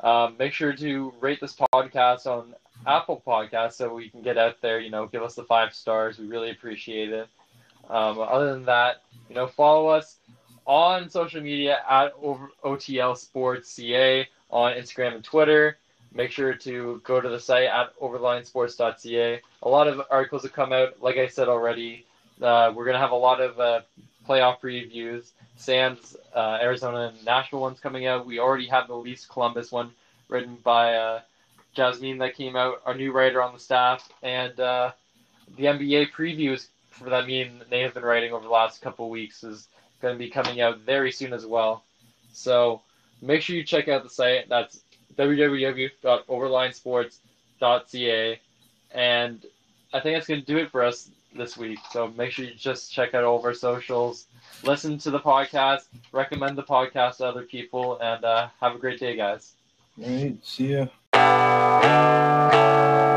Um, make sure to rate this podcast on Apple podcast so we can get out there. You know, give us the five stars. We really appreciate it. Um, other than that, you know, follow us on social media at OTL Sports CA on Instagram and Twitter. Make sure to go to the site at overlinesports.ca. A lot of articles have come out. Like I said already, uh, we're going to have a lot of uh, playoff previews. Sam's uh, Arizona and Nashville one's coming out. We already have the Leafs Columbus one written by uh, Jasmine that came out, our new writer on the staff. And uh, the NBA previews for that me and they have been writing over the last couple weeks is going to be coming out very soon as well. So make sure you check out the site. That's www.overlinesports.ca. And I think that's going to do it for us this week. So make sure you just check out all of our socials, listen to the podcast, recommend the podcast to other people, and uh, have a great day, guys. Right. See ya. Thank you.